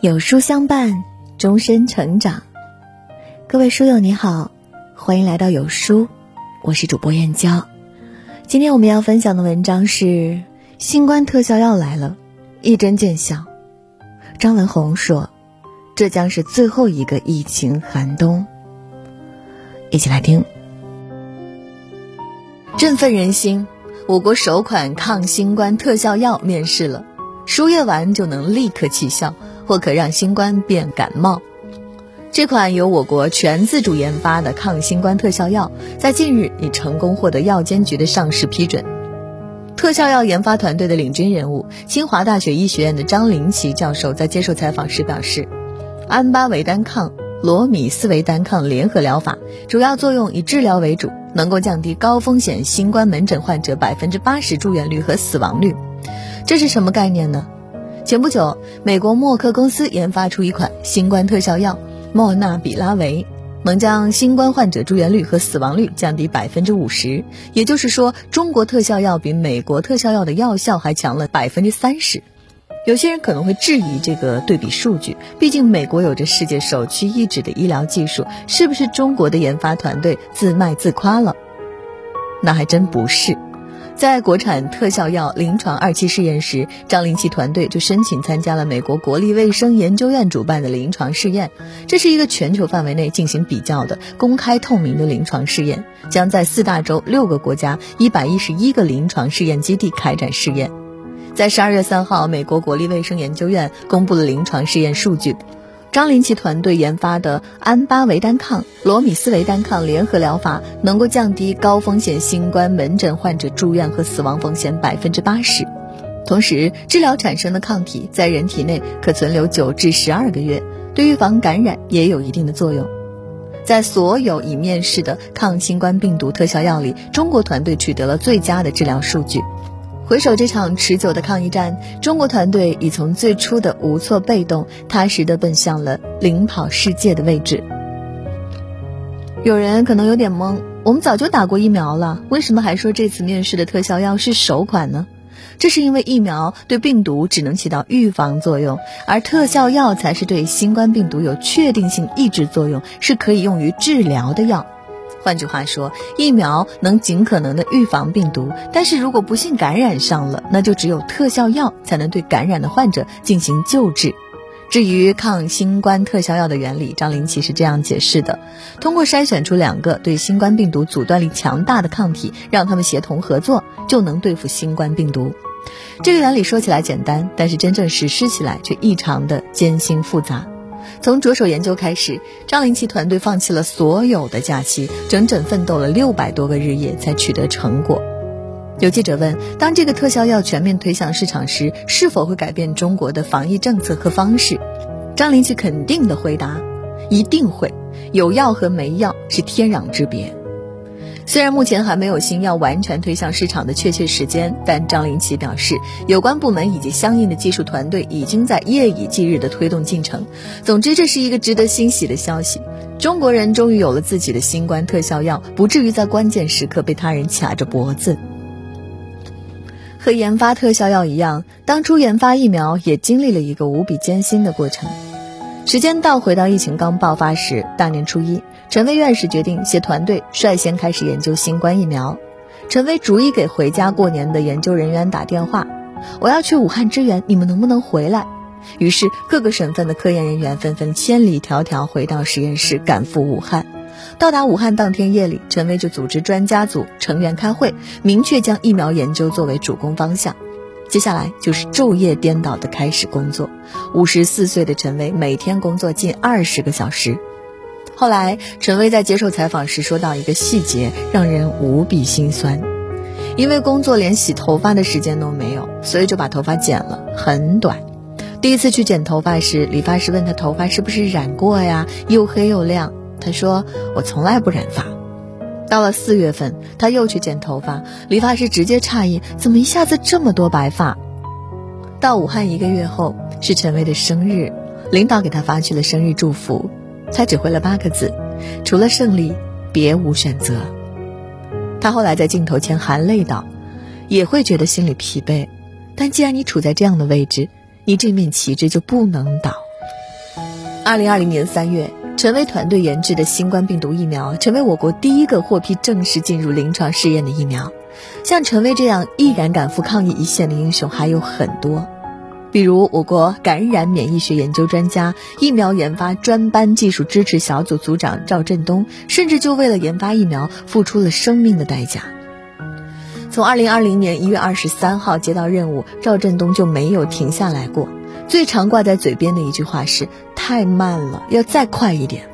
有书相伴，终身成长。各位书友你好，欢迎来到有书，我是主播燕娇。今天我们要分享的文章是：新冠特效药来了，一针见效。张文宏说：“这将是最后一个疫情寒冬。”一起来听。振奋人心，我国首款抗新冠特效药面世了，输液完就能立刻起效。或可让新冠变感冒。这款由我国全自主研发的抗新冠特效药，在近日已成功获得药监局的上市批准。特效药研发团队的领军人物，清华大学医学院的张林奇教授在接受采访时表示，安巴韦单抗、罗米斯韦单抗联合疗法，主要作用以治疗为主，能够降低高风险新冠门诊患者百分之八十住院率和死亡率。这是什么概念呢？前不久，美国默克公司研发出一款新冠特效药莫纳比拉韦，能将新冠患者住院率和死亡率降低百分之五十。也就是说，中国特效药比美国特效药的药效还强了百分之三十。有些人可能会质疑这个对比数据，毕竟美国有着世界首屈一指的医疗技术，是不是中国的研发团队自卖自夸了？那还真不是。在国产特效药临床二期试验时，张林奇团队就申请参加了美国国立卫生研究院主办的临床试验。这是一个全球范围内进行比较的公开透明的临床试验，将在四大洲六个国家一百一十一个临床试验基地开展试验。在十二月三号，美国国立卫生研究院公布了临床试验数据。张林奇团队研发的安巴韦单抗、罗米斯韦单抗联合疗法，能够降低高风险新冠门诊患者住院和死亡风险百分之八十。同时，治疗产生的抗体在人体内可存留九至十二个月，对预防感染也有一定的作用。在所有已面世的抗新冠病毒特效药里，中国团队取得了最佳的治疗数据。回首这场持久的抗疫战，中国团队已从最初的无措被动，踏实的奔向了领跑世界的位置。有人可能有点懵，我们早就打过疫苗了，为什么还说这次面试的特效药是首款呢？这是因为疫苗对病毒只能起到预防作用，而特效药才是对新冠病毒有确定性抑制作用，是可以用于治疗的药。换句话说，疫苗能尽可能的预防病毒，但是如果不幸感染上了，那就只有特效药才能对感染的患者进行救治。至于抗新冠特效药的原理，张林奇是这样解释的：通过筛选出两个对新冠病毒阻断力强大的抗体，让他们协同合作，就能对付新冠病毒。这个原理说起来简单，但是真正实施起来却异常的艰辛复杂。从着手研究开始，张林奇团队放弃了所有的假期，整整奋斗了六百多个日夜才取得成果。有记者问：当这个特效药全面推向市场时，是否会改变中国的防疫政策和方式？张林奇肯定的回答：一定会。有药和没药是天壤之别。虽然目前还没有新药完全推向市场的确切时间，但张林奇表示，有关部门以及相应的技术团队已经在夜以继日地推动进程。总之，这是一个值得欣喜的消息。中国人终于有了自己的新冠特效药，不至于在关键时刻被他人卡着脖子。和研发特效药一样，当初研发疫苗也经历了一个无比艰辛的过程。时间倒回到疫情刚爆发时，大年初一。陈薇院士决定携团队率先开始研究新冠疫苗。陈薇逐一给回家过年的研究人员打电话：“我要去武汉支援，你们能不能回来？”于是各个省份的科研人员纷纷千里迢迢回到实验室，赶赴武汉。到达武汉当天夜里，陈薇就组织专家组成员开会，明确将疫苗研究作为主攻方向。接下来就是昼夜颠倒的开始工作。五十四岁的陈薇每天工作近二十个小时。后来，陈薇在接受采访时说到一个细节，让人无比心酸。因为工作连洗头发的时间都没有，所以就把头发剪了，很短。第一次去剪头发时，理发师问他头发是不是染过呀，又黑又亮。他说：“我从来不染发。”到了四月份，他又去剪头发，理发师直接诧异：“怎么一下子这么多白发？”到武汉一个月后，是陈薇的生日，领导给他发去了生日祝福。他只回了八个字：“除了胜利，别无选择。”他后来在镜头前含泪道：“也会觉得心里疲惫，但既然你处在这样的位置，你这面旗帜就不能倒。二零二零年三月，陈薇团队研制的新冠病毒疫苗，成为我国第一个获批正式进入临床试验的疫苗。像陈薇这样毅然赶赴抗疫一线的英雄还有很多，比如我国感染免疫学研究专家、疫苗研发专班技术支持小组组长赵振东，甚至就为了研发疫苗付出了生命的代价。从二零二零年一月二十三号接到任务，赵振东就没有停下来过。最常挂在嘴边的一句话是：“太慢了，要再快一点。”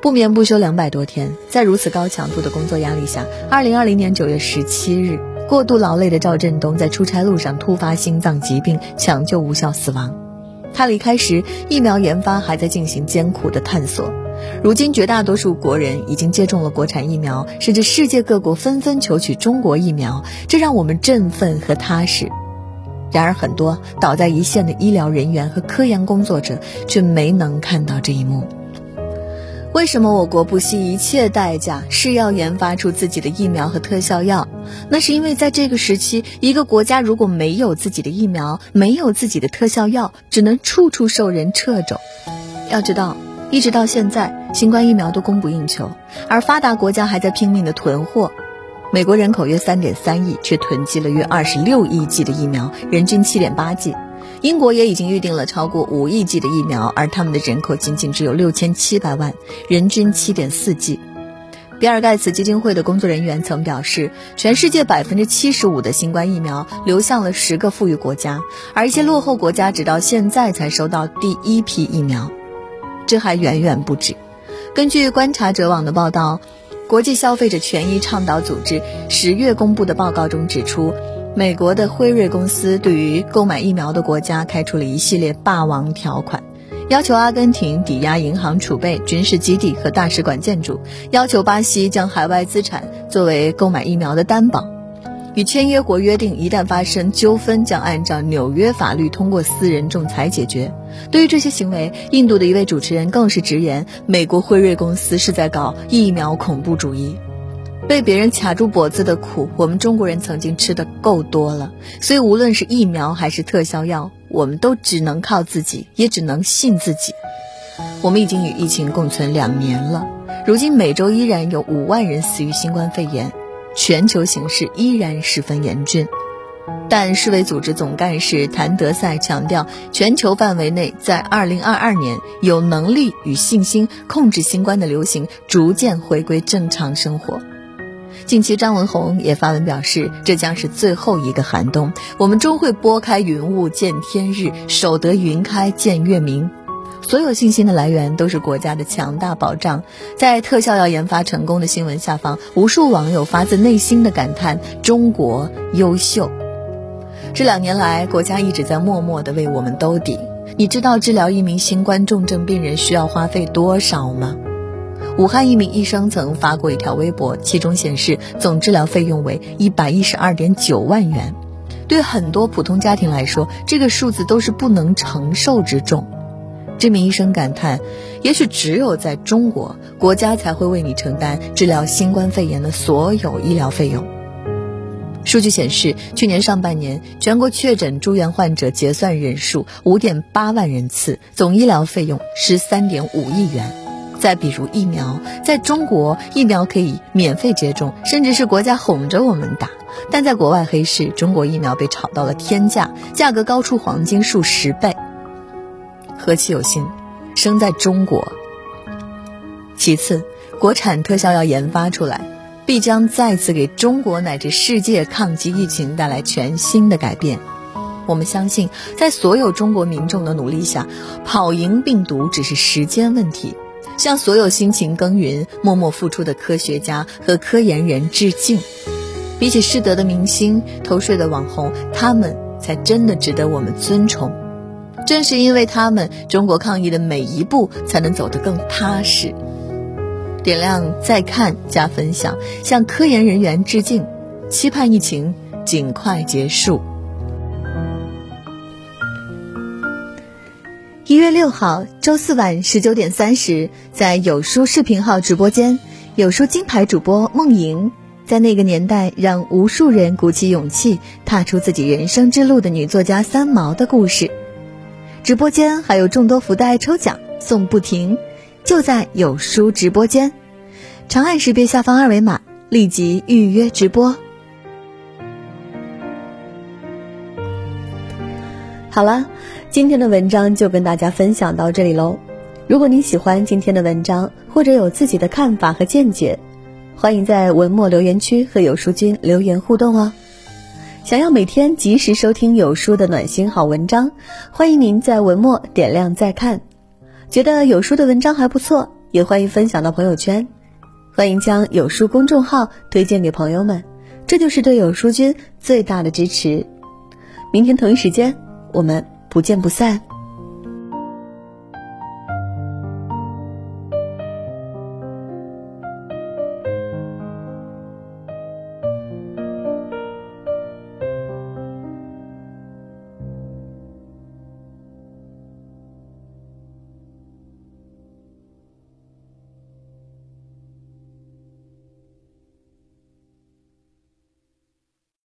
不眠不休两百多天，在如此高强度的工作压力下，二零二零年九月十七日，过度劳累的赵振东在出差路上突发心脏疾病，抢救无效死亡。他离开时，疫苗研发还在进行艰苦的探索。如今，绝大多数国人已经接种了国产疫苗，甚至世界各国纷纷求取中国疫苗，这让我们振奋和踏实。然而，很多倒在一线的医疗人员和科研工作者却没能看到这一幕。为什么我国不惜一切代价是要研发出自己的疫苗和特效药？那是因为在这个时期，一个国家如果没有自己的疫苗，没有自己的特效药，只能处处受人掣肘。要知道，一直到现在，新冠疫苗都供不应求，而发达国家还在拼命的囤货。美国人口约三点三亿，却囤积了约二十六亿剂的疫苗，人均七点八剂。英国也已经预定了超过五亿剂的疫苗，而他们的人口仅仅只有六千七百万，人均七点四剂。比尔盖茨基金会的工作人员曾表示，全世界百分之七十五的新冠疫苗流向了十个富裕国家，而一些落后国家直到现在才收到第一批疫苗。这还远远不止。根据观察者网的报道，国际消费者权益倡导组织十月公布的报告中指出。美国的辉瑞公司对于购买疫苗的国家开出了一系列霸王条款，要求阿根廷抵押银行储备、军事基地和大使馆建筑，要求巴西将海外资产作为购买疫苗的担保，与签约国约定，一旦发生纠纷，将按照纽约法律通过私人仲裁解决。对于这些行为，印度的一位主持人更是直言，美国辉瑞公司是在搞疫苗恐怖主义。被别人卡住脖子的苦，我们中国人曾经吃的够多了，所以无论是疫苗还是特效药，我们都只能靠自己，也只能信自己。我们已经与疫情共存两年了，如今每周依然有五万人死于新冠肺炎，全球形势依然十分严峻。但世卫组织总干事谭德赛强调，全球范围内在2022年有能力与信心控制新冠的流行，逐渐回归正常生活。近期，张文宏也发文表示，这将是最后一个寒冬，我们终会拨开云雾见天日，守得云开见月明。所有信心的来源都是国家的强大保障。在特效药研发成功的新闻下方，无数网友发自内心的感叹：中国优秀。这两年来，国家一直在默默地为我们兜底。你知道治疗一名新冠重症病人需要花费多少吗？武汉一名医生曾发过一条微博，其中显示总治疗费用为一百一十二点九万元。对很多普通家庭来说，这个数字都是不能承受之重。这名医生感叹：“也许只有在中国，国家才会为你承担治疗新冠肺炎的所有医疗费用。”数据显示，去年上半年全国确诊住院患者结算人数五点八万人次，总医疗费用十三点五亿元。再比如疫苗，在中国疫苗可以免费接种，甚至是国家哄着我们打；但在国外黑市，中国疫苗被炒到了天价，价格高出黄金数十倍。何其有幸，生在中国！其次，国产特效药研发出来，必将再次给中国乃至世界抗击疫情带来全新的改变。我们相信，在所有中国民众的努力下，跑赢病毒只是时间问题。向所有辛勤耕耘、默默付出的科学家和科研人致敬。比起失德的明星、偷税的网红，他们才真的值得我们尊崇。正是因为他们，中国抗疫的每一步才能走得更踏实。点亮再看加分享，向科研人员致敬，期盼疫情尽快结束。一月六号周四晚十九点三十，在有书视频号直播间，有书金牌主播梦莹在那个年代让无数人鼓起勇气踏出自己人生之路的女作家三毛的故事。直播间还有众多福袋抽奖送不停，就在有书直播间，长按识别下方二维码，立即预约直播。好了，今天的文章就跟大家分享到这里喽。如果你喜欢今天的文章，或者有自己的看法和见解，欢迎在文末留言区和有书君留言互动哦。想要每天及时收听有书的暖心好文章，欢迎您在文末点亮再看。觉得有书的文章还不错，也欢迎分享到朋友圈。欢迎将有书公众号推荐给朋友们，这就是对有书君最大的支持。明天同一时间，我们不见不散。